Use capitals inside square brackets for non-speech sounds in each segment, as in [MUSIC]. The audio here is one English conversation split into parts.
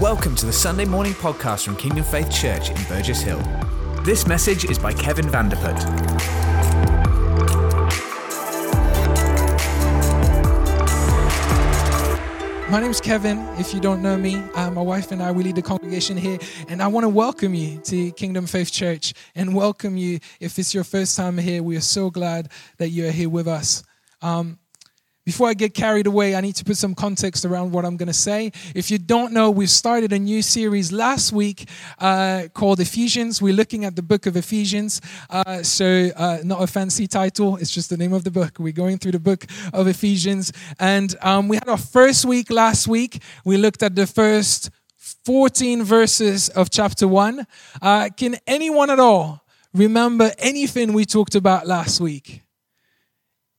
Welcome to the Sunday morning podcast from Kingdom Faith Church in Burgess Hill. This message is by Kevin Vandeput. My name is Kevin. If you don't know me, uh, my wife and I, we lead the congregation here. And I want to welcome you to Kingdom Faith Church and welcome you if it's your first time here. We are so glad that you're here with us. Um, before I get carried away, I need to put some context around what I'm going to say. If you don't know, we've started a new series last week uh, called Ephesians. We're looking at the book of Ephesians. Uh, so, uh, not a fancy title, it's just the name of the book. We're going through the book of Ephesians. And um, we had our first week last week. We looked at the first 14 verses of chapter 1. Uh, can anyone at all remember anything we talked about last week?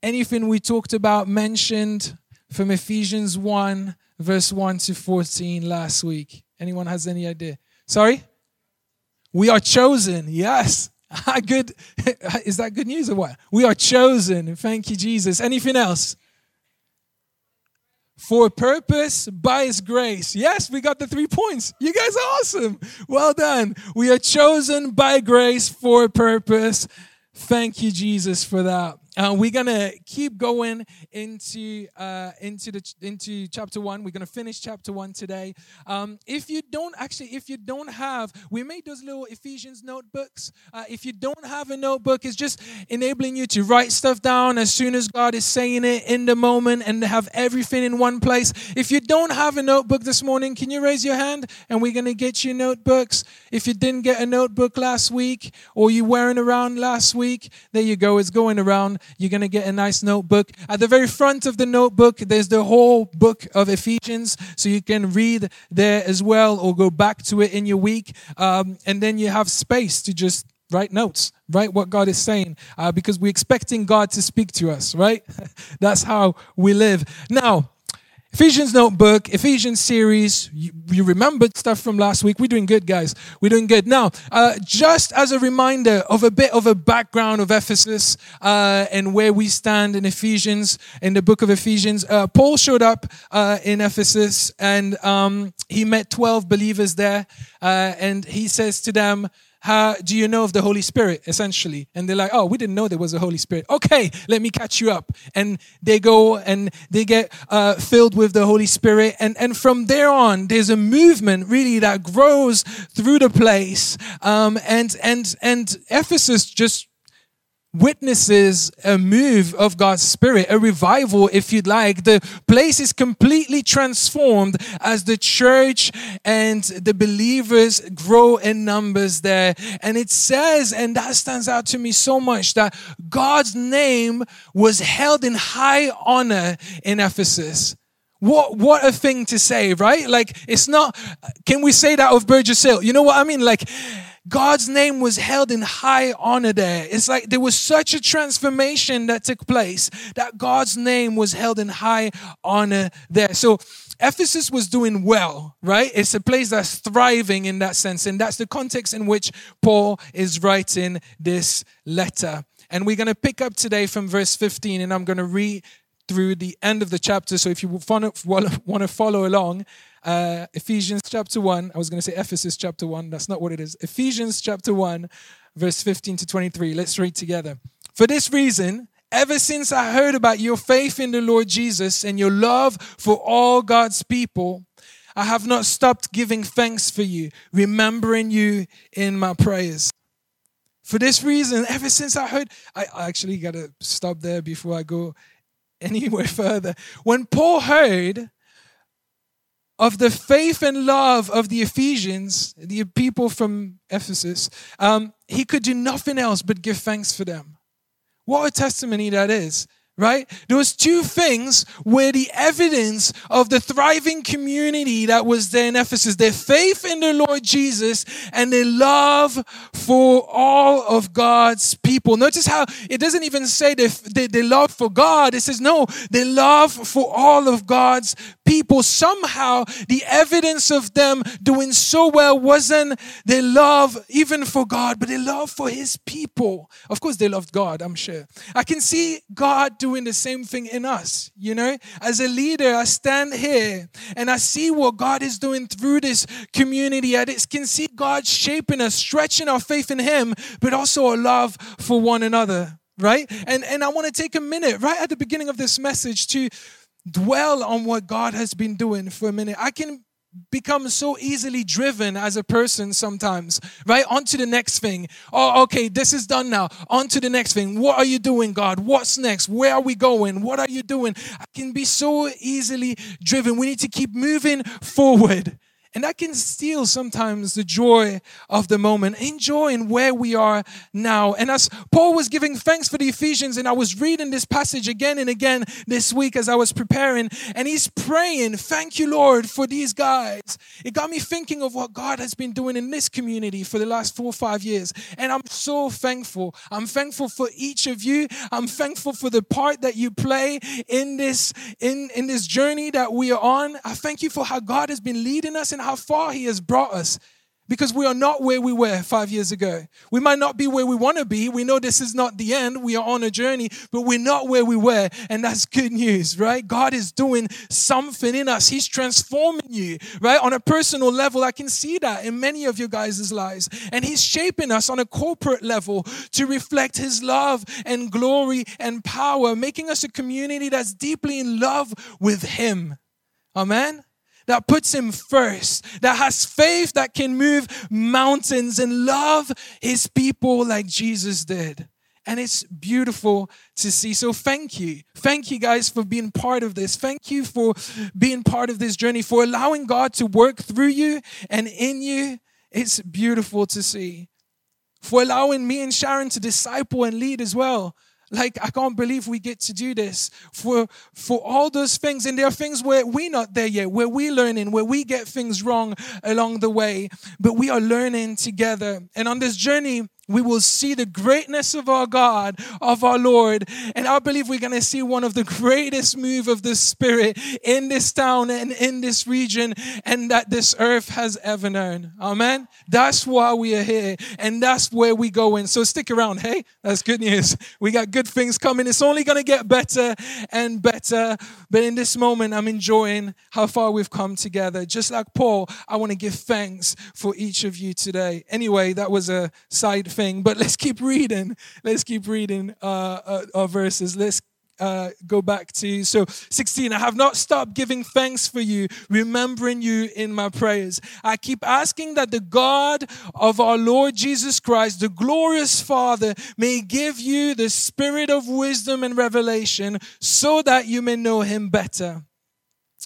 Anything we talked about mentioned from Ephesians 1, verse 1 to 14 last week? Anyone has any idea? Sorry? We are chosen. Yes. [LAUGHS] good. [LAUGHS] Is that good news or what? We are chosen. Thank you, Jesus. Anything else? For a purpose, by His grace. Yes, we got the three points. You guys are awesome. Well done. We are chosen by grace for a purpose. Thank you, Jesus, for that. Uh, we're gonna keep going into uh, into the into chapter one. We're gonna finish chapter one today. Um, if you don't actually, if you don't have, we made those little Ephesians notebooks. Uh, if you don't have a notebook, it's just enabling you to write stuff down as soon as God is saying it in the moment and have everything in one place. If you don't have a notebook this morning, can you raise your hand and we're gonna get you notebooks. If you didn't get a notebook last week or you weren't around last week, there you go. It's going around you're going to get a nice notebook. At the very front of the notebook, there's the whole book of Ephesians, so you can read there as well or go back to it in your week. Um, and then you have space to just write notes, write what God is saying, uh, because we're expecting God to speak to us, right? [LAUGHS] That's how we live. Now, Ephesians notebook, Ephesians series. You, you, remembered stuff from last week. We're doing good, guys. We're doing good. Now, uh, just as a reminder of a bit of a background of Ephesus uh, and where we stand in Ephesians, in the book of Ephesians, uh, Paul showed up uh, in Ephesus and um, he met 12 believers there. Uh, and he says to them, how do you know of the Holy Spirit, essentially? And they're like, oh, we didn't know there was a Holy Spirit. Okay, let me catch you up. And they go and they get uh, filled with the Holy Spirit. And, and from there on, there's a movement really that grows through the place. Um, and, and, and Ephesus just witnesses a move of God's Spirit, a revival, if you'd like. The place is completely transformed as the church and the believers grow in numbers there. And it says, and that stands out to me so much, that God's name was held in high honor in Ephesus. What what a thing to say, right? Like it's not can we say that of Burgess Hill? You know what I mean? Like God's name was held in high honor there. It's like there was such a transformation that took place that God's name was held in high honor there. So Ephesus was doing well, right? It's a place that's thriving in that sense. And that's the context in which Paul is writing this letter. And we're going to pick up today from verse 15, and I'm going to read through the end of the chapter. So if you want to follow along, uh, Ephesians chapter 1. I was going to say Ephesus chapter 1. That's not what it is. Ephesians chapter 1, verse 15 to 23. Let's read together. For this reason, ever since I heard about your faith in the Lord Jesus and your love for all God's people, I have not stopped giving thanks for you, remembering you in my prayers. For this reason, ever since I heard, I actually got to stop there before I go [LAUGHS] anywhere further. When Paul heard of the faith and love of the Ephesians, the people from Ephesus, um, he could do nothing else but give thanks for them. What a testimony that is right? There was two things where the evidence of the thriving community that was there in Ephesus, their faith in the Lord Jesus and their love for all of God's people. Notice how it doesn't even say their, their, their love for God. It says, no, their love for all of God's people, somehow the evidence of them doing so well wasn't their love even for God, but their love for his people. Of course, they loved God, I'm sure. I can see God doing the same thing in us, you know? As a leader, I stand here and I see what God is doing through this community. I can see God shaping us, stretching our faith in him, but also a love for one another right? And and I want to take a minute right at the beginning of this message to dwell on what God has been doing for a minute. I can become so easily driven as a person sometimes, right? On to the next thing. Oh, okay, this is done now. On to the next thing. What are you doing, God? What's next? Where are we going? What are you doing? I can be so easily driven. We need to keep moving forward. And that can steal sometimes the joy of the moment, enjoying where we are now. And as Paul was giving thanks for the Ephesians, and I was reading this passage again and again this week as I was preparing, and he's praying, Thank you, Lord, for these guys. It got me thinking of what God has been doing in this community for the last four or five years. And I'm so thankful. I'm thankful for each of you. I'm thankful for the part that you play in this, in, in this journey that we are on. I thank you for how God has been leading us how far He has brought us because we are not where we were five years ago. We might not be where we want to be. We know this is not the end. We are on a journey, but we're not where we were. And that's good news, right? God is doing something in us. He's transforming you, right? On a personal level, I can see that in many of your guys' lives. And He's shaping us on a corporate level to reflect His love and glory and power, making us a community that's deeply in love with Him. Amen that puts him first, that has faith that can move mountains and love his people like Jesus did. And it's beautiful to see. So, thank you. Thank you guys for being part of this. Thank you for being part of this journey, for allowing God to work through you and in you. It's beautiful to see. For allowing me and Sharon to disciple and lead as well. Like, I can't believe we get to do this for, for all those things. And there are things where we're not there yet, where we're learning, where we get things wrong along the way, but we are learning together. And on this journey, we will see the greatness of our God, of our Lord. And I believe we're going to see one of the greatest move of the Spirit in this town and in this region and that this earth has ever known. Amen. That's why we are here and that's where we go in. So stick around. Hey, that's good news. We got good things coming. It's only going to get better and better. But in this moment, I'm enjoying how far we've come together. Just like Paul, I want to give thanks for each of you today. Anyway, that was a side but let's keep reading. Let's keep reading uh, uh, our verses. Let's uh, go back to so 16 i have not stopped giving thanks for you remembering you in my prayers i keep asking that the god of our lord jesus christ the glorious father may give you the spirit of wisdom and revelation so that you may know him better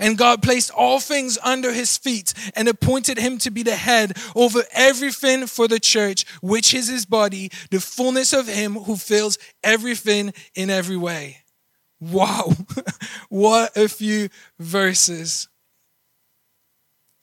And God placed all things under his feet and appointed him to be the head over everything for the church, which is his body, the fullness of him who fills everything in every way. Wow, [LAUGHS] what a few verses.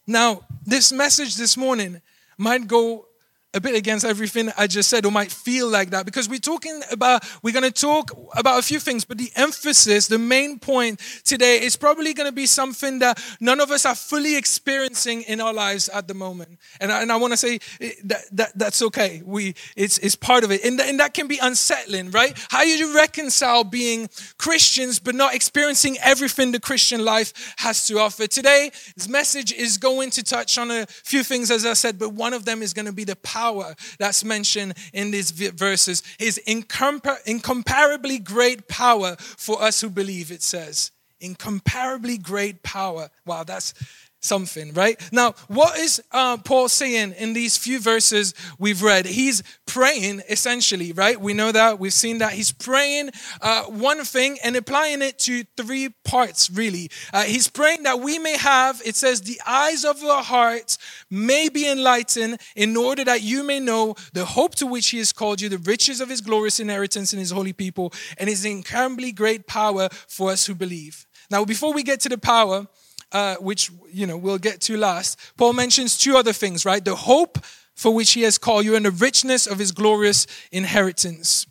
Now, this message this morning might go a bit against everything I just said, or might feel like that, because we're talking about, we're going to talk about a few things, but the emphasis, the main point today is probably going to be something that none of us are fully experiencing in our lives at the moment. And I, and I want to say eh, that, that that's okay. We, it's, it's part of it. And, and that can be unsettling, right? How do you reconcile being Christians, but not experiencing everything the Christian life has to offer? Today, this message is going to touch on a few things, as I said, but one of them is going to be the power power that's mentioned in these verses is incompar- incomparably great power for us who believe, it says. Incomparably great power. Wow, that's something, right? Now, what is uh, Paul saying in these few verses we've read? He's praying essentially, right? We know that, we've seen that. He's praying uh, one thing and applying it to three parts, really. Uh, he's praying that we may have, it says, the eyes of our hearts may be enlightened in order that you may know the hope to which he has called you, the riches of his glorious inheritance in his holy people, and his incomparably great power for us who believe. Now, before we get to the power, uh, which you know we'll get to last, Paul mentions two other things, right? The hope for which he has called you and the richness of his glorious inheritance.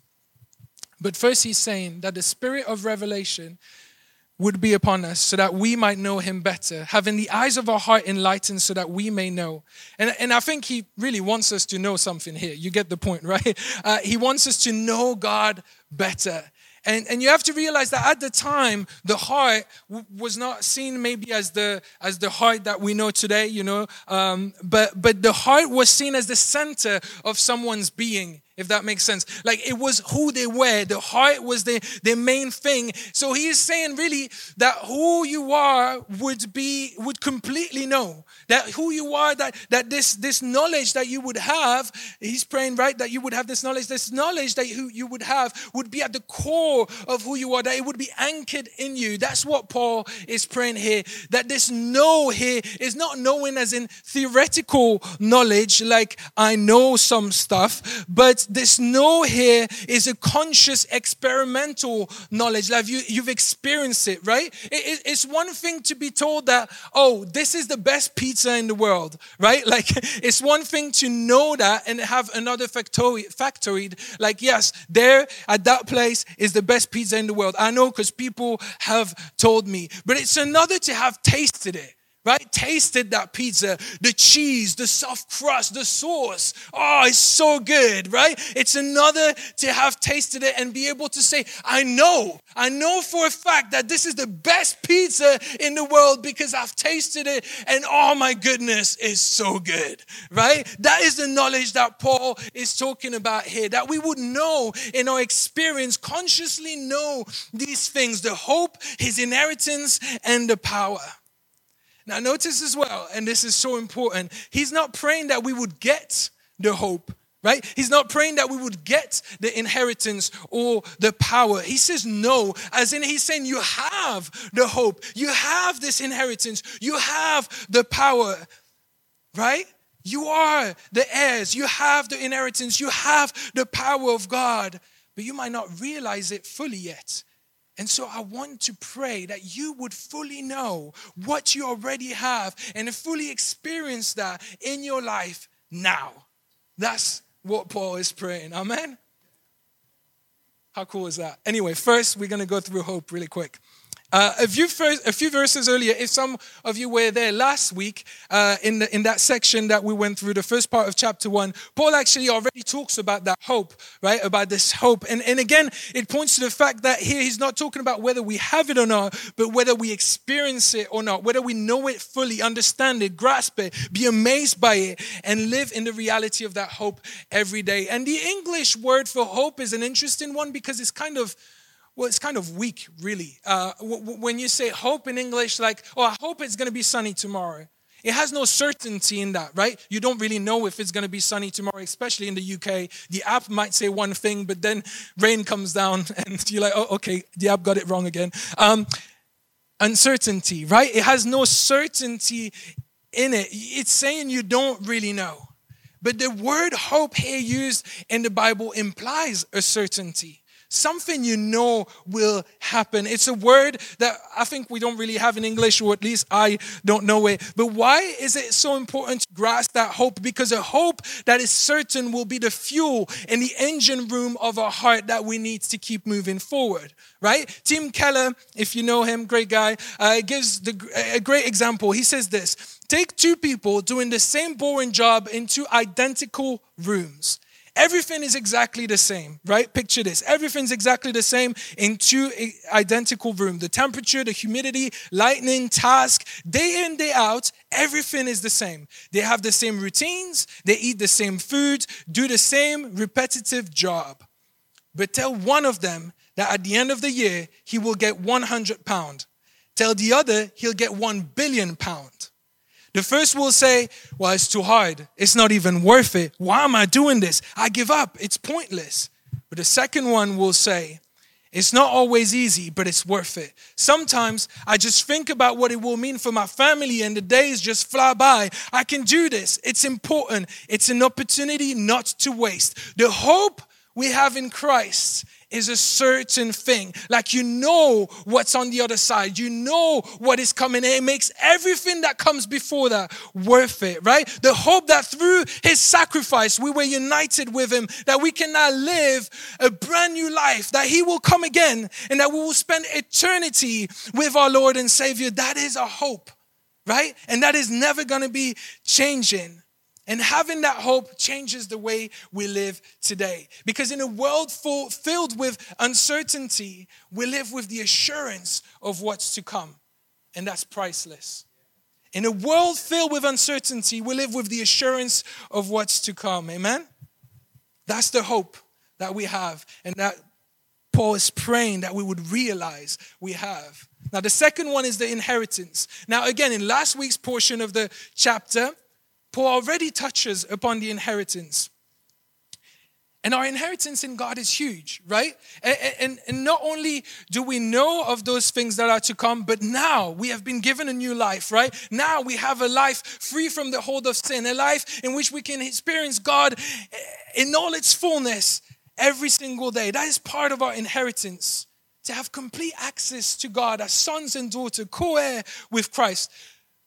But first, he's saying that the spirit of revelation would be upon us so that we might know him better, having the eyes of our heart enlightened so that we may know. And, and I think he really wants us to know something here. You get the point, [LAUGHS] right? Uh, he wants us to know God better. And, and you have to realize that at the time, the heart w- was not seen maybe as the, as the heart that we know today, you know, um, but, but the heart was seen as the center of someone's being if that makes sense. Like it was who they were. The heart was the, the main thing. So he is saying really that who you are would be, would completely know. That who you are, that, that this, this knowledge that you would have, he's praying, right? That you would have this knowledge, this knowledge that you, you would have would be at the core of who you are, that it would be anchored in you. That's what Paul is praying here. That this know here is not knowing as in theoretical knowledge, like I know some stuff, but this know here is a conscious experimental knowledge. Like you, you've experienced it, right? It, it's one thing to be told that, oh, this is the best pizza in the world, right? [LAUGHS] Like it's one thing to know that and have another factoid, factoid like, yes, there at that place is the best pizza in the world. I know because people have told me. But it's another to have tasted it right? Tasted that pizza, the cheese, the soft crust, the sauce. Oh, it's so good, right? It's another to have tasted it and be able to say, I know, I know for a fact that this is the best pizza in the world because I've tasted it and oh my goodness, it's so good, right? That is the knowledge that Paul is talking about here, that we would know in our experience, consciously know these things the hope, his inheritance, and the power. Now, notice as well, and this is so important, he's not praying that we would get the hope, right? He's not praying that we would get the inheritance or the power. He says no, as in he's saying you have the hope, you have this inheritance, you have the power, right? You are the heirs, you have the inheritance, you have the power of God, but you might not realize it fully yet. And so I want to pray that you would fully know what you already have and fully experience that in your life now. That's what Paul is praying. Amen. How cool is that? Anyway, first we're going to go through hope really quick. Uh, a, few a few verses earlier, if some of you were there last week uh, in, the, in that section that we went through, the first part of chapter one, Paul actually already talks about that hope, right? About this hope. And, and again, it points to the fact that here he's not talking about whether we have it or not, but whether we experience it or not, whether we know it fully, understand it, grasp it, be amazed by it, and live in the reality of that hope every day. And the English word for hope is an interesting one because it's kind of well, it's kind of weak, really. Uh, when you say hope in English, like, oh, I hope it's going to be sunny tomorrow. It has no certainty in that, right? You don't really know if it's going to be sunny tomorrow, especially in the UK. The app might say one thing, but then rain comes down [LAUGHS] and you're like, oh, okay, the app got it wrong again. Um, uncertainty, right? It has no certainty in it. It's saying you don't really know. But the word hope here used in the Bible implies a certainty something you know will happen. It's a word that I think we don't really have in English, or at least I don't know it. But why is it so important to grasp that hope? Because a hope that is certain will be the fuel in the engine room of our heart that we need to keep moving forward, right? Tim Keller, if you know him, great guy, uh, gives the, a great example. He says this Take two people doing the same boring job in two identical rooms. Everything is exactly the same, right? Picture this. Everything's exactly the same in two identical rooms. The temperature, the humidity, lightning, task, day in, day out, everything is the same. They have the same routines, they eat the same food, do the same repetitive job. But tell one of them that at the end of the year, he will get 100 pound. Tell the other he'll get 1 billion pound. The first will say, Well, it's too hard. It's not even worth it. Why am I doing this? I give up. It's pointless. But the second one will say, it's not always easy, but it's worth it. Sometimes I just think about what it will mean for my family and the days just fly by. I can do this. It's important. It's an opportunity not to waste. The hope we have in Christ is a certain thing. Like you know what's on the other side, you know what is coming. It makes everything that comes before that worth it, right? The hope that through his sacrifice we were united with him, that we can now live a brand new life, that he will come again, and that we will spend eternity with our Lord and Savior. That is a hope, right? And that is never going to be changing. And having that hope changes the way we live today. Because in a world full, filled with uncertainty, we live with the assurance of what's to come. And that's priceless. In a world filled with uncertainty, we live with the assurance of what's to come. Amen? That's the hope that we have. And that Paul is praying that we would realize we have. Now, the second one is the inheritance. Now, again, in last week's portion of the chapter, Paul already touches upon the inheritance. And our inheritance in God is huge, right? And, and, and, not only do we know of those things that are to come, but now we have been given a new life, right? Now we have a life free from the hold of sin, a life in which we can experience God in all its fullness every single day. That is part of our inheritance to have complete access to God as sons and daughters, co heir with Christ.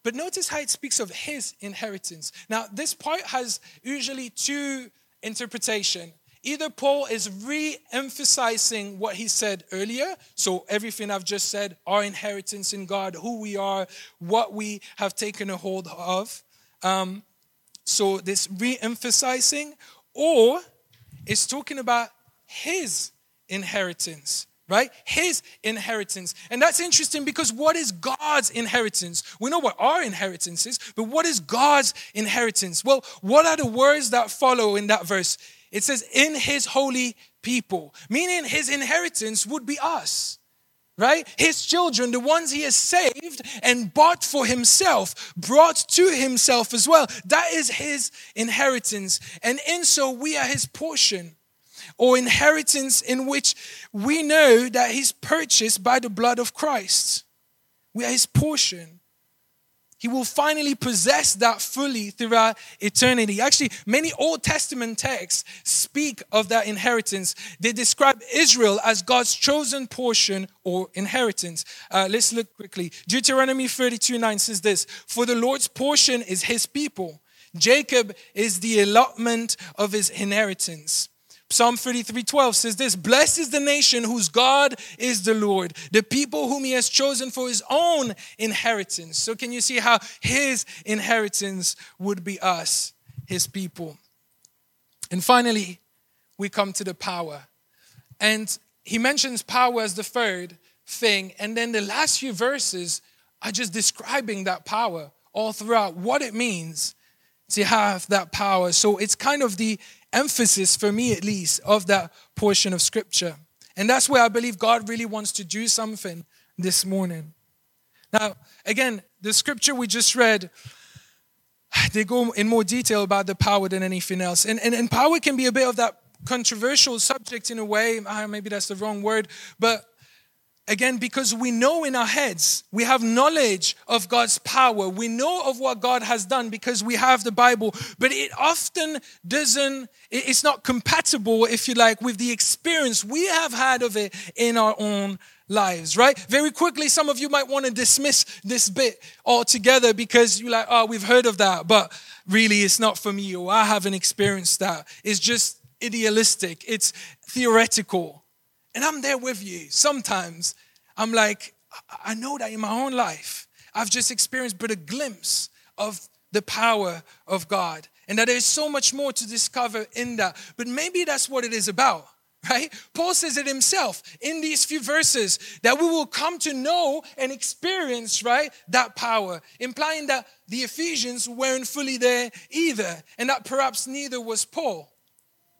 But notice how it speaks of his inheritance. Now, this part has usually two interpretation. Either Paul is re-emphasizing what he said earlier, so everything I've just said, our inheritance in God, who we are, what we have taken a hold of. Um, so this re-emphasizing, or it's talking about his inheritance right? His inheritance. And that's interesting because what is God's inheritance? We know what our inheritance is, but what is God's inheritance? Well, what are the words that follow in that verse? It says, in his holy people, meaning his inheritance would be us. Right? His children, the ones he has saved and bought for himself, brought to himself as well. That is his inheritance. And in so we are his portion or inheritance in which we know that he's purchased by the blood of Christ. We are his portion. He will finally possess that fully throughout eternity. Actually, many Old Testament texts speak of that inheritance. They describe Israel as God's chosen portion or inheritance. Uh, let's look quickly. Deuteronomy 32 9 says this For the Lord's portion is his people, Jacob is the allotment of his inheritance. Psalm 33 12 says this Blessed is the nation whose God is the Lord, the people whom he has chosen for his own inheritance. So, can you see how his inheritance would be us, his people? And finally, we come to the power. And he mentions power as the third thing. And then the last few verses are just describing that power all throughout, what it means to have that power. So, it's kind of the emphasis, for me at least, of that portion of scripture. And that's where I believe God really wants to do something this morning. Now, again, the scripture we just read, they go in more detail about the power than anything else. And, and, and power can be a bit of that controversial subject in a way. Ah, maybe that's the wrong word. But Again, because we know in our heads, we have knowledge of God's power. We know of what God has done because we have the Bible, but it often doesn't, it's not compatible, if you like, with the experience we have had of it in our own lives, right? Very quickly, some of you might want to dismiss this bit altogether because you're like, oh, we've heard of that, but really it's not for me, or I haven't experienced that. It's just idealistic, it's theoretical. And I'm there with you. Sometimes I'm like, I know that in my own life, I've just experienced but a glimpse of the power of God. And that there's so much more to discover in that. But maybe that's what it is about, [LAUGHS] right? Paul says it himself in these few verses that we will come to know and experience, right, that power, implying that the Ephesians weren't fully there either, and that perhaps neither was Paul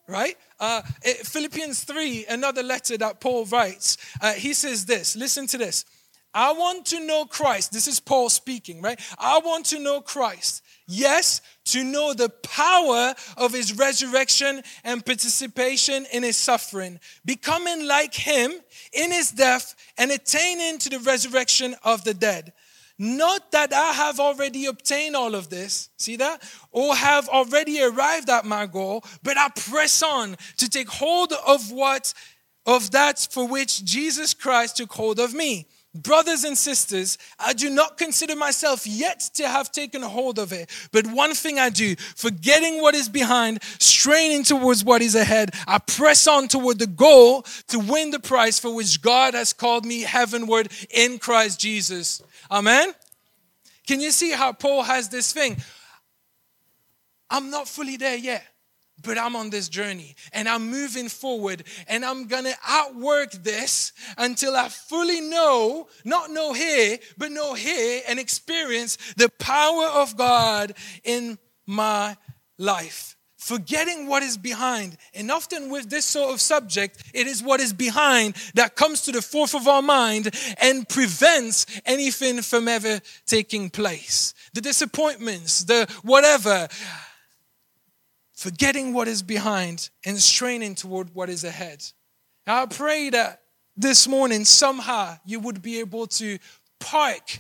right? Uh, Philippians 3, another letter that Paul writes, uh, he says this listen to this. I want to know Christ. This is Paul speaking, right? I want to know Christ. Yes, to know the power of his resurrection and participation in his suffering, becoming like him in his death and attaining to the resurrection of the dead. Not that I have already obtained all of this, see that? Or have already arrived at my goal, but I press on to take hold of what of that for which Jesus Christ took hold of me. Brothers and sisters, I do not consider myself yet to have taken hold of it. But one thing I do, forgetting what is behind, straining towards what is ahead, I press on toward the goal to win the prize for which God has called me heavenward in Christ Jesus. Amen? Can you see how Paul has this thing? I'm not fully there yet but I'm on this journey and I'm moving forward and I'm gonna outwork this until I fully know, not know here, but know here and experience the power of God in my life. Forgetting what is behind. And often with this sort of subject, it is what is behind that comes to the forth of our mind and prevents anything from ever taking place. The disappointments, the whatever forgetting what is behind and straining toward what is ahead. Now, I pray that this morning somehow you would be able to park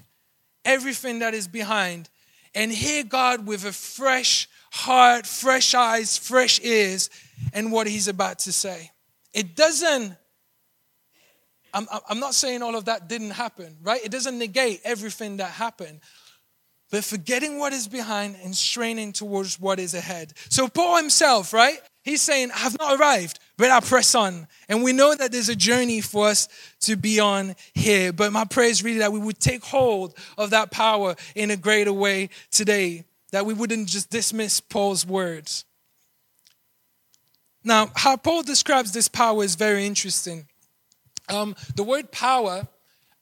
everything that is behind and hear God with a fresh heart, fresh eyes, fresh ears, and what He's about to say. It doesn't, I'm, I'm not saying all of that didn't happen, right? It doesn't negate everything that happened but forgetting what is behind and straining towards what is ahead. So, Paul himself, right? He's saying, I have not arrived, but I press on. And we know that there's a journey for us to be on here. But my prayer is really that we would take hold of that power in a greater way today, that we wouldn't just dismiss Paul's words. Now, how Paul describes this power is very interesting. Um, the word power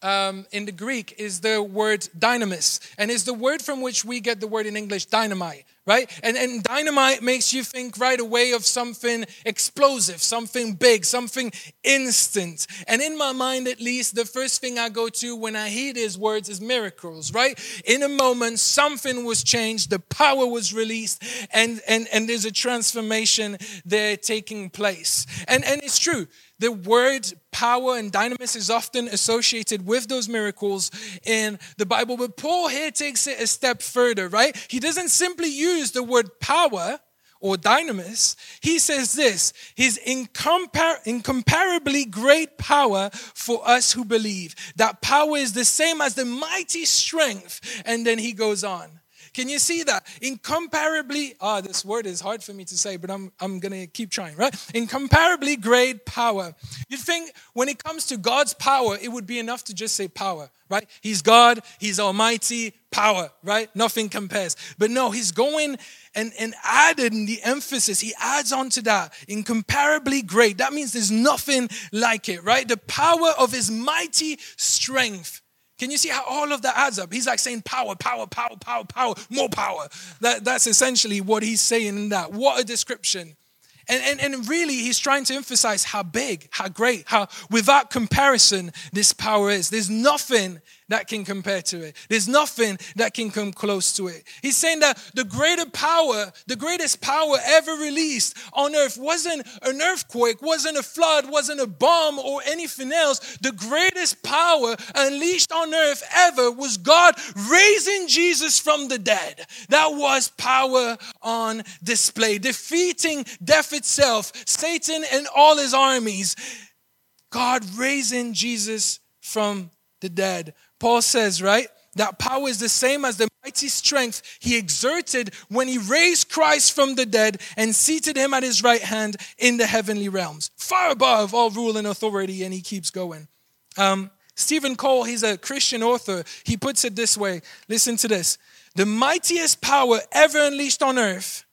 um, in the Greek is the word dynamis, and is the word from which we get the word in English dynamite, right? And, and dynamite makes you think right away of something explosive, something big, something instant. And in my mind, at least, the first thing I go to when I hear these words is miracles, right? In a moment, something was changed, the power was released, and, and, and there's a transformation there taking place. And, and it's true the word power and dynamis is often associated with those miracles in the Bible. But Paul here takes it a step further, right? He doesn't simply use the word power or dynamis. He says this His incompar- incomparably great power for us who believe. That power is the same as the mighty strength. And then he goes on. Can you see that? Incomparably, ah, this word is hard for me to say, but I'm, I'm going to keep trying, right? Incomparably great power. You'd think when it comes to God's power, it would be enough to just say power, right? He's God, He's Almighty, power, right? Nothing compares. But no, He's going and, and added the emphasis, He adds on to that, incomparably great. That means there's nothing like it, right? The power of His mighty strength can you see how all of that adds up? He's like saying power, power, power, power, power, more power. That, that's essentially what he's saying in that. What a description. And, and, and really, he's trying to emphasize how big, how great, how without comparison this power is. There's nothing that can compare to it. There's nothing that can come close to it. He's saying that the greater power, the greatest power ever released on earth wasn't an earthquake, wasn't a flood, wasn't a bomb or anything else. The greatest power unleashed on earth ever was God raising Jesus from the dead. That was power on display, defeating death itself, Satan and all his armies. God raising Jesus from the dead Paul says, right? That power is the same as the mighty strength he exerted when he raised Christ from the dead and seated him at his right hand in the heavenly realms, far above all rule and authority. And he keeps going. Um, Stephen Cole, he's a Christian author. He puts it this way listen to this. The mightiest power ever unleashed on earth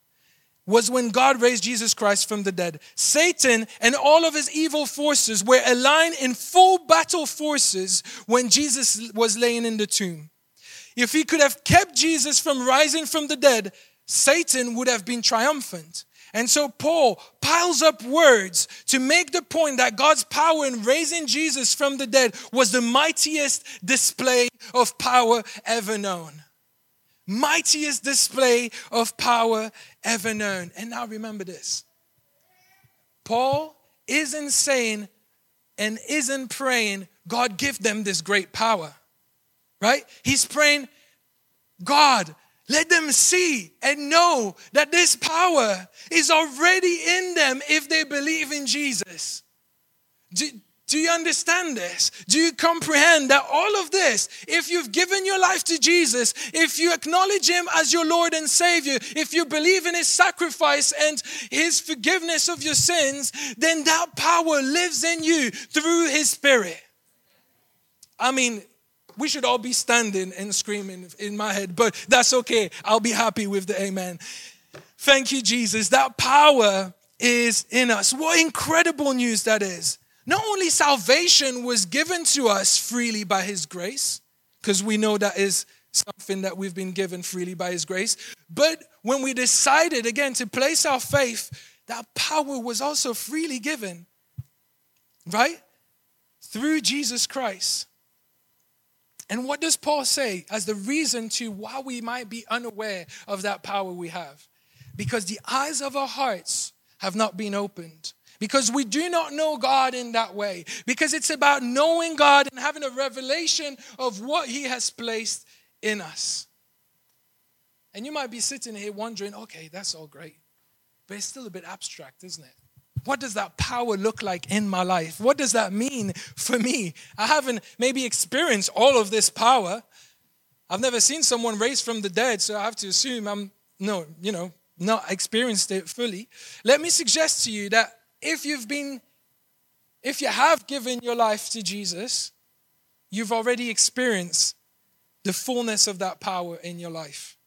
was when God raised Jesus Christ from the dead. Satan and all of his evil forces were aligned in full battle forces when Jesus was laying in the tomb. If he could have kept Jesus from rising from the dead, Satan would have been triumphant. And so Paul piles up words to make the point that God's power in raising Jesus from the dead was the mightiest display of power ever known. Mightiest display of power ever known. And now remember this Paul isn't saying and isn't praying, God, give them this great power, right? He's praying, God, let them see and know that this power is already in them if they believe in Jesus. Do, do you understand this? Do you comprehend that all of this, if you've given your life to Jesus, if you acknowledge Him as your Lord and Savior, if you believe in His sacrifice and His forgiveness of your sins, then that power lives in you through His Spirit? I mean, we should all be standing and screaming in my head, but that's okay. I'll be happy with the amen. Thank you, Jesus. That power is in us. What incredible news that is. Not only salvation was given to us freely by His grace, because we know that is something that we've been given freely by His grace, but when we decided again to place our faith, that power was also freely given, right? Through Jesus Christ. And what does Paul say as the reason to why we might be unaware of that power we have? Because the eyes of our hearts have not been opened. Because we do not know God in that way. Because it's about knowing God and having a revelation of what He has placed in us. And you might be sitting here wondering, okay, that's all great. But it's still a bit abstract, isn't it? What does that power look like in my life? What does that mean for me? I haven't maybe experienced all of this power. I've never seen someone raised from the dead, so I have to assume I'm no, you know, not experienced it fully. Let me suggest to you that if you've been if you have given your life to Jesus, you've already experienced the fullness of that power in your life.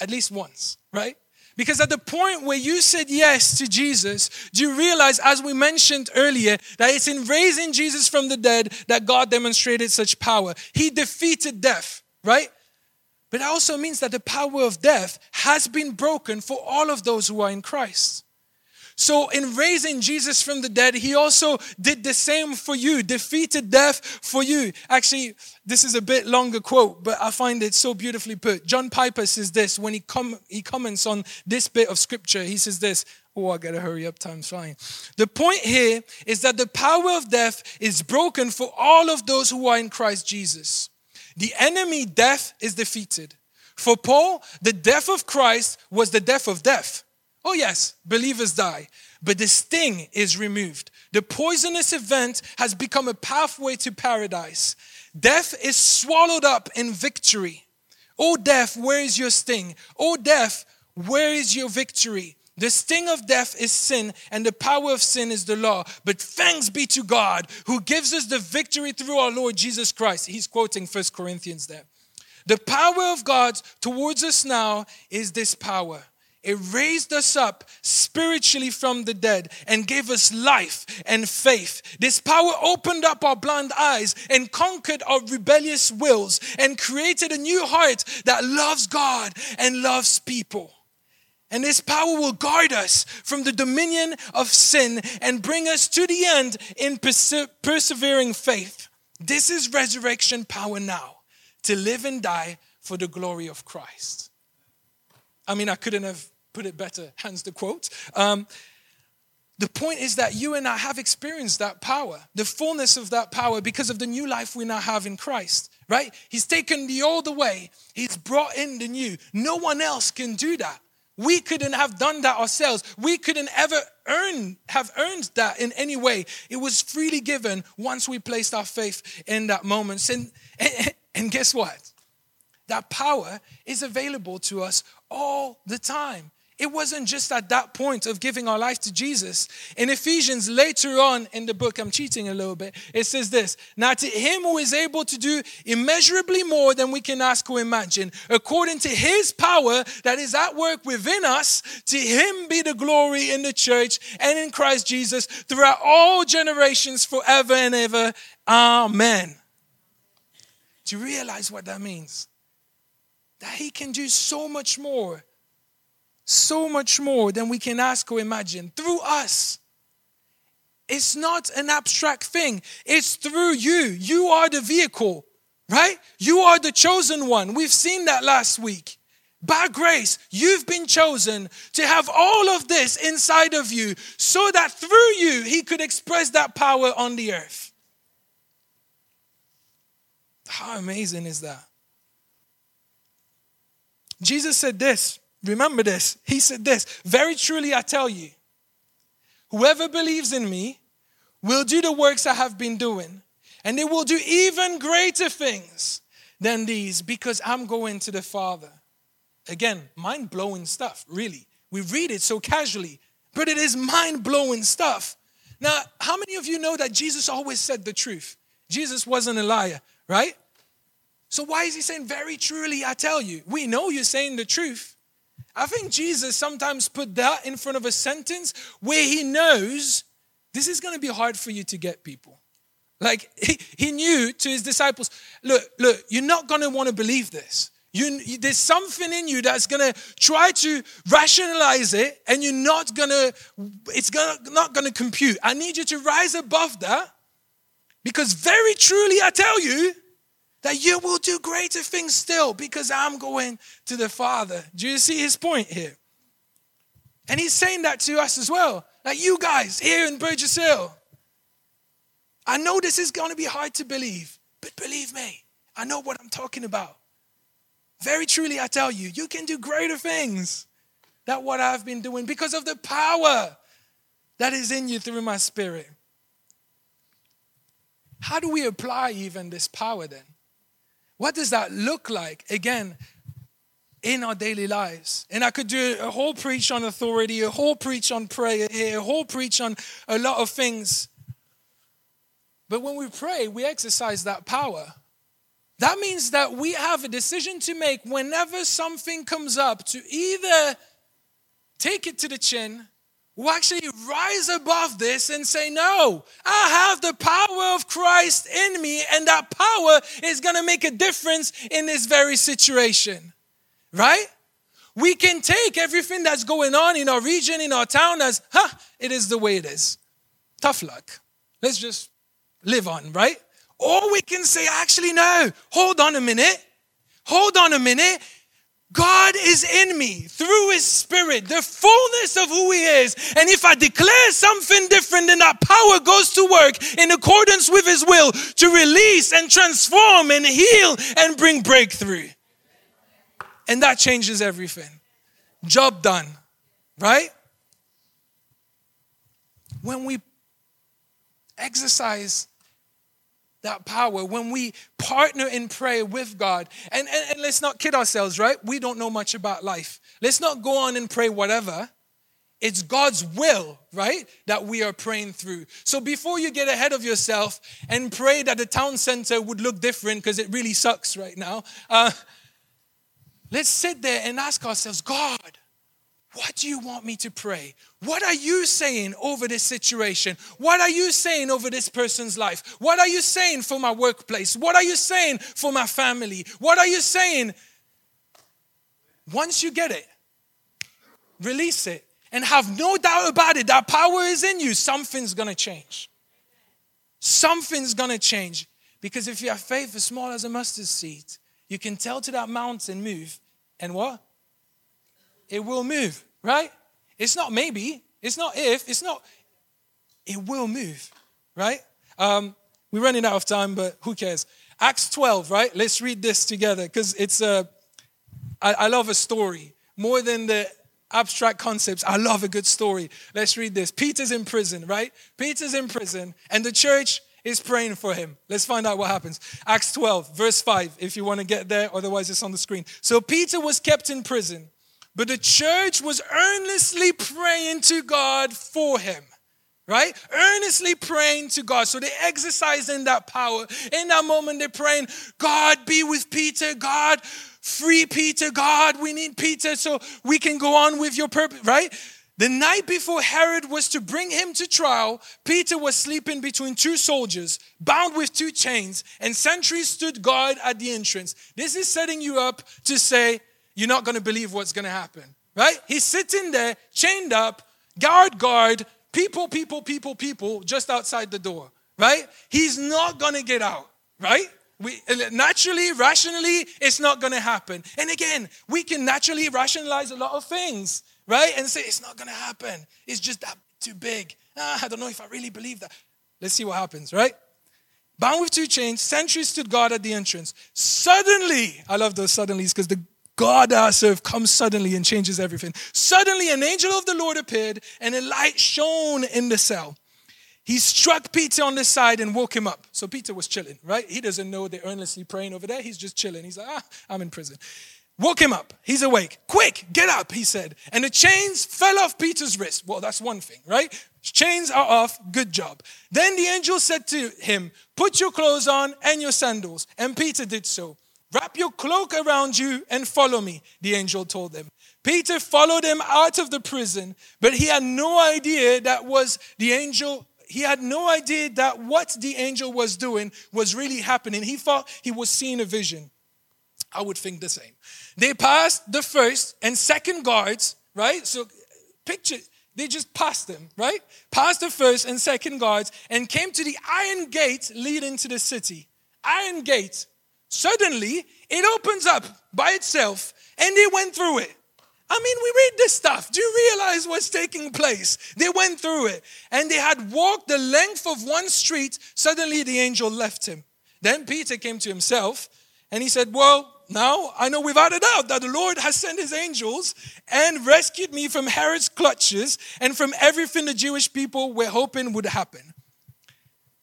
At least once, right? Because at the point where you said yes to Jesus, do you realize, as we mentioned earlier, that it's in raising Jesus from the dead that God demonstrated such power? He defeated death, right? But that also means that the power of death has been broken for all of those who are in Christ. So, in raising Jesus from the dead, he also did the same for you, defeated death for you. Actually, this is a bit longer quote, but I find it so beautifully put. John Piper says this when he, com- he comments on this bit of scripture. He says this Oh, I gotta hurry up, time's flying. The point here is that the power of death is broken for all of those who are in Christ Jesus. The enemy, death, is defeated. For Paul, the death of Christ was the death of death. Oh, yes, believers die, but the sting is removed. The poisonous event has become a pathway to paradise. Death is swallowed up in victory. Oh, death, where is your sting? Oh, death, where is your victory? The sting of death is sin, and the power of sin is the law. But thanks be to God who gives us the victory through our Lord Jesus Christ. He's quoting First Corinthians there. The power of God towards us now is this power it raised us up spiritually from the dead and gave us life and faith. This power opened up our blind eyes and conquered our rebellious wills and created a new heart that loves God and loves people. And this power will guard us from the dominion of sin and bring us to the end in perse- persevering faith. This is resurrection power now to live and die for the glory of Christ. I mean, I couldn't have put it better, hence the quote. Um, the point is that you and I have experienced that power, the fullness of that power, because of the new life we now have in Christ, right? He's taken the old away, He's brought in the new. No one else can do that. We couldn't have done that ourselves. We couldn't ever earn, have earned that in any way. It was freely given once we placed our faith in that moment. And, [LAUGHS] and guess what? That power is available to us all the time. It wasn't just at that point of giving our life to Jesus. In Ephesians, later on in the book, I'm cheating a little bit, it says this Now to him who is able to do immeasurably more than we can ask or imagine, according to his power that is at work within us, to him be the glory in the church and in Christ Jesus throughout all generations, forever and ever. Amen. Do you realize what that means? That he can do so much more so much more than we can ask or imagine through us. It's not an abstract thing, it's through you. You are the vehicle, right? You are the chosen one. We've seen that last week. By grace, you've been chosen to have all of this inside of you so that through you, He could express that power on the earth. How amazing is that? Jesus said this. Remember this. He said this Very truly, I tell you, whoever believes in me will do the works I have been doing, and they will do even greater things than these because I'm going to the Father. Again, mind blowing stuff, really. We read it so casually, but it is mind blowing stuff. Now, how many of you know that Jesus always said the truth? Jesus wasn't a liar, right? So, why is he saying, Very truly, I tell you? We know you're saying the truth. I think Jesus sometimes put that in front of a sentence where he knows this is going to be hard for you to get people. Like [LAUGHS] he, he knew to his disciples, look, look, you're not going to want to believe this. You, there's something in you that's going to try to rationalize it and you're not going to it's gonna, not going to compute i need you to rise above that because very truly i tell you that you will do greater things still because i'm going to the father do you see his point here and he's saying that to us as well like you guys here in burgess hill i know this is going to be hard to believe but believe me i know what i'm talking about very truly, I tell you, you can do greater things than what I've been doing because of the power that is in you through my spirit. How do we apply even this power then? What does that look like? Again, in our daily lives. And I could do a whole preach on authority, a whole preach on prayer a whole preach on a lot of things. But when we pray, we exercise that power. That means that we have a decision to make whenever something comes up to either take it to the chin or actually rise above this and say, No, I have the power of Christ in me, and that power is going to make a difference in this very situation. Right? We can take everything that's going on in our region, in our town, as, huh, it is the way it is. Tough luck. Let's just live on, right? Or we can say, actually, no, hold on a minute. Hold on a minute. God is in me through his spirit, the fullness of who he is. And if I declare something different, then that power goes to work in accordance with his will to release and transform and heal and bring breakthrough. And that changes everything. Job done, right? When we exercise that power when we partner in prayer with God. And, and, and, let's not kid ourselves, right? We don't know much about life. Let's not go on and pray whatever. It's God's will, right, that we are praying through. So before you get ahead of yourself and pray that the town center would look different because it really sucks right now, uh, let's sit there and ask ourselves, God, what do you want me to pray? What are you saying over this situation? What are you saying over this person's life? What are you saying for my workplace? What are you saying for my family? What are you saying? Once you get it, release it and have no doubt about it. That power is in you. Something's going to change. Something's going to change. Because if you have faith as small as a mustard seed, you can tell to that mountain, move. And what? it will move, right? It's not maybe, it's not if, it's not, it will move, right? Um, we're running out of time, but who cares? Acts 12, right? Let's read this together because it's a, I, I love a story more than the abstract concepts. I love a good story. Let's read this. Peter's in prison, right? Peter's in prison, and the church is praying for him. Let's find out what happens. Acts 12, verse 5, if you want to get there, otherwise it's on the screen. So Peter was kept in prison but the church was earnestly praying to God for him right? Earnestly praying to God. So they're exercising that power. In that moment, they're praying, God be with Peter. God, free Peter. God, we need Peter so we can go on with your purpose, right? The night before Herod was to bring him to trial, Peter was sleeping between two soldiers, bound with two chains, and sentries stood guard at the entrance. This is setting you up to say, you're not going to believe what's going to happen, right? He's sitting there, chained up, guard, guard, people, people, people, people, just outside the door, right? He's not gonna get out, right? We, naturally, rationally, it's not going to happen. And again, we can naturally rationalize a lot of things, right? And say, it's not going to happen. It's just that too big. Ah, I don't know if I really believe that. Let's see what happens, right? Bound with two chains, sentries stood guard at the entrance. Suddenly, I love those suddenlies because the God I serve comes suddenly and changes everything. Suddenly, an angel of the Lord appeared, and a light shone in the cell. He struck Peter on the side and woke him up. So Peter was chilling, right? He doesn't know they're earnestly praying over there. He's just chilling. He's like, ah, I'm in prison. Woke him up. He's awake. Quick, get up, he said. And the chains fell off Peter's wrist. Well, that's one thing, right? Chains are off. Good job. Then the angel said to him, Put your clothes on and your sandals. And Peter did so. Wrap your cloak around you and follow me, the angel told them. Peter followed him out of the prison, but he had no idea that was the angel he had no idea that what the angel was doing was really happening. He thought he was seeing a vision. I would think the same. They passed the first and second guards, right? So picture, they just passed them, right? Passed the first and second guards and came to the iron gate leading to the city. Iron gate. Suddenly, it opens up by itself and they went through it. I mean, we read this stuff. Do you realize what's taking place? They went through it and they had walked the length of one street. Suddenly, the angel left him. Then Peter came to himself and he said, Well, now I know without a doubt that the Lord has sent his angels and rescued me from Herod's clutches and from everything the Jewish people were hoping would happen.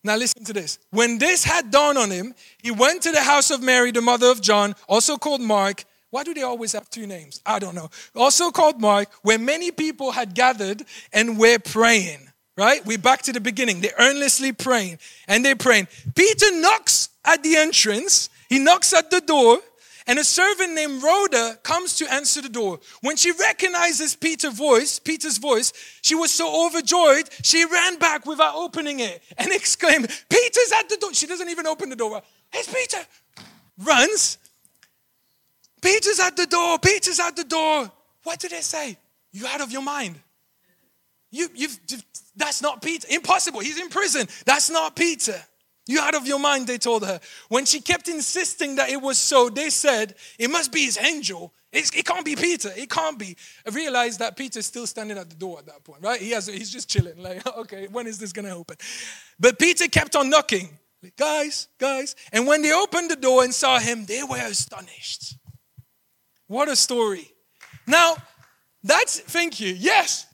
Now, listen to this. When this had dawned on him, he went to the house of Mary, the mother of John, also called Mark why do they always have two names? I don't know. Also called Mark, where many people had gathered and were praying. Right? We're back to the beginning. They're earnestly praying and they're praying. Peter knocks at the entrance, he knocks at the door, and a servant named Rhoda comes to answer the door. When she recognizes Peter's voice, Peter's voice, she was so overjoyed, she ran back without opening it and [LAUGHS] exclaimed, Peter's at the door. She doesn't even open the door. It's Peter. Runs, Peter's at the door. Peter's at the door. What did they say? You out of your mind. You, you've, that's not Peter. Impossible. He's in prison. That's not Peter. You out of your mind, they told her. When she kept insisting that it was so, they said, it must be his angel. It's, it can't be Peter. It can't be. I realized that Peter's still standing at the door at that point, right? He has, he's just chilling, like, [LAUGHS] okay, when is this going to open? But Peter kept on knocking. Guys, guys. And when they opened the door and saw him, they were astonished. What a story. Now, that's, thank you. Yes.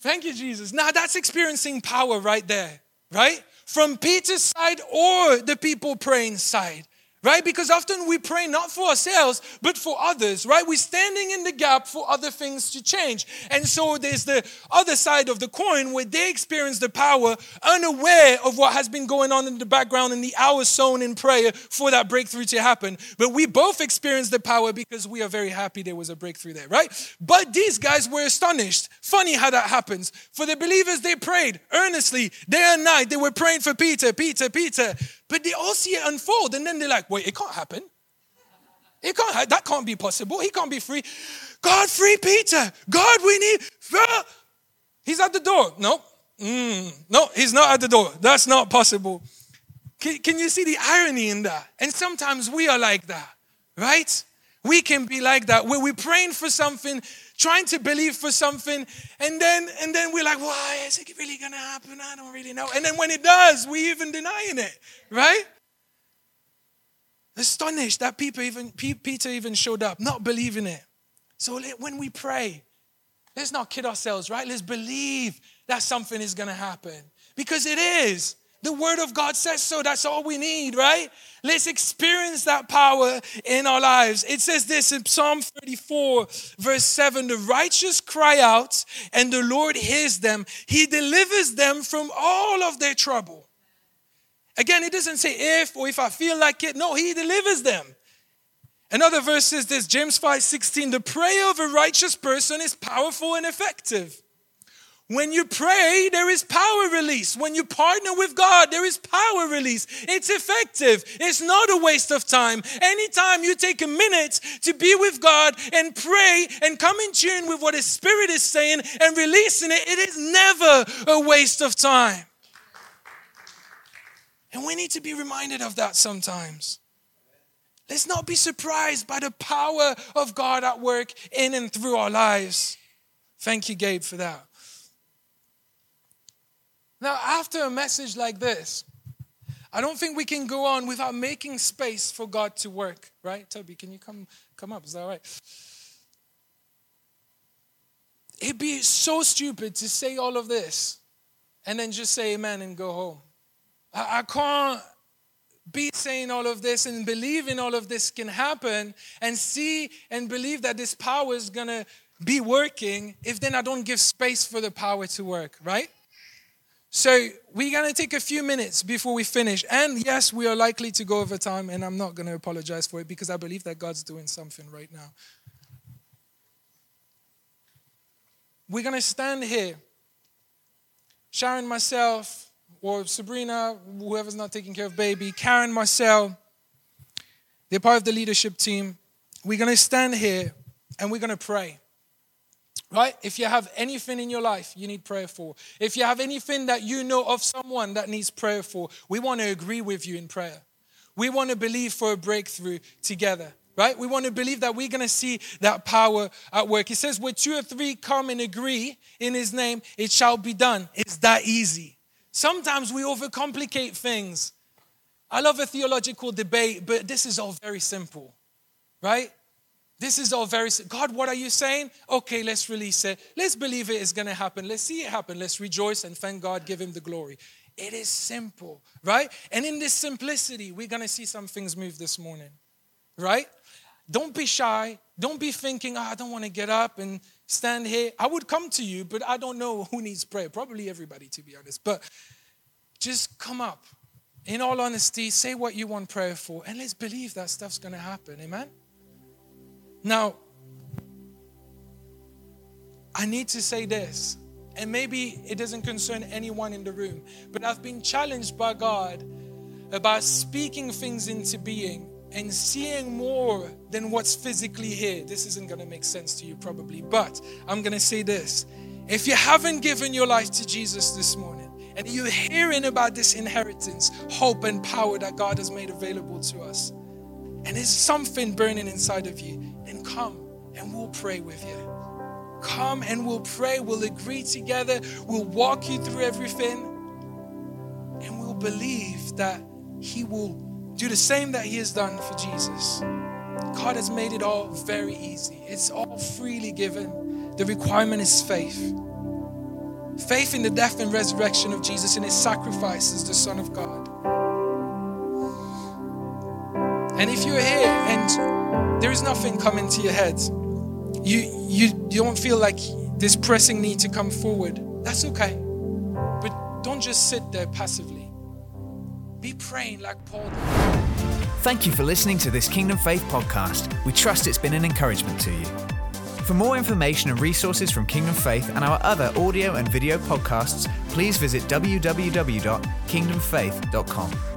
Thank you, Jesus. Now, that's experiencing power right there, right? From Peter's side or the people praying side right? Because often we pray not for ourselves, but for others, right? We're standing in the gap for other things to change. And so there's the other side of the coin where they experience the power unaware of what has been going on in the background in the hours sown in prayer for that breakthrough to happen. But we both experience the power because we are very happy there was a breakthrough there, right? But these guys were astonished. Funny how that happens. For the believers, they prayed earnestly day and night. They were praying for Peter, Peter, Peter. But they all see it unfold, and then they're like, wait, it can't happen. It can't, that can't be possible. He can't be free. God, free Peter. God, we need. He's at the door. No, mm, no, he's not at the door. That's not possible. Can, can you see the irony in that? And sometimes we are like that, right? We can be like that where we're praying for something, trying to believe for something, and then and then we're like, why is it really gonna happen? I don't really know. And then when it does, we even denying it, right? Astonished that people even Peter even showed up, not believing it. So when we pray, let's not kid ourselves, right? Let's believe that something is gonna happen because it is. The word of God says so. That's all we need, right? Let's experience that power in our lives. It says this in Psalm 34, verse 7 The righteous cry out, and the Lord hears them. He delivers them from all of their trouble. Again, it doesn't say if or if I feel like it. No, He delivers them. Another verse says this James 5 16 The prayer of a righteous person is powerful and effective. When you pray, there is power release. When you partner with God, there is power release. It's effective. It's not a waste of time. Anytime you take a minute to be with God and pray and come in tune with what His Spirit is saying and releasing it, it is never a waste of time. And we need to be reminded of that sometimes. Let's not be surprised by the power of God at work in and through our lives. Thank you, Gabe, for that. Now, after a message like this, I don't think we can go on without making space for God to work, right? Toby, can you come come up? Is that right? It'd be so stupid to say all of this and then just say amen and go home. I, I can't be saying all of this and believing all of this can happen and see and believe that this power is gonna be working if then I don't give space for the power to work, right? So we're going to take a few minutes before we finish. And yes, we are likely to go over time, and I'm not going to apologize for it because I believe that God's doing something right now. We're going to stand here. Sharon, myself, or Sabrina, whoever's not taking care of baby, Karen, Marcel, they're part of the leadership team. We're going to stand here and we're going to pray. Right? If you have anything in your life you need prayer for, if you have anything that you know of someone that needs prayer for, we want to agree with you in prayer. We want to believe for a breakthrough together. Right? We want to believe that we're going to see that power at work. It says, where two or three come and agree in his name, it shall be done. It's that easy. Sometimes we overcomplicate things. I love a theological debate, but this is all very simple. Right? This is all very, God, what are you saying? Okay, let's release it. Let's believe it is going to happen. Let's see it happen. Let's rejoice and thank God, give Him the glory. It is simple, right? And in this simplicity, we're going to see some things move this morning, right? Don't be shy. Don't be thinking, oh, I don't want to get up and stand here. I would come to you, but I don't know who needs prayer. Probably everybody, to be honest. But just come up. In all honesty, say what you want prayer for, and let's believe that stuff's going to happen. Amen? Now, I need to say this, and maybe it doesn't concern anyone in the room, but I've been challenged by God about speaking things into being and seeing more than what's physically here. This isn't going to make sense to you, probably, but I'm going to say this. If you haven't given your life to Jesus this morning, and you're hearing about this inheritance, hope, and power that God has made available to us, and there's something burning inside of you, come and we'll pray with you. Come and we'll pray. We'll agree together. We'll walk you through everything. And we'll believe that He will do the same that He has done for Jesus. God has made it all very easy, it's all freely given. The requirement is faith. Faith in the death and resurrection of Jesus and His sacrifice as the Son of God. And if you're here and there is nothing coming to your head, you, you, you don't feel like this pressing need to come forward, that's okay. But don't just sit there passively. Be praying like Paul did. Thank you for listening to this Kingdom Faith podcast. We trust it's been an encouragement to you. For more information and resources from Kingdom Faith and our other audio and video podcasts, please visit www.kingdomfaith.com.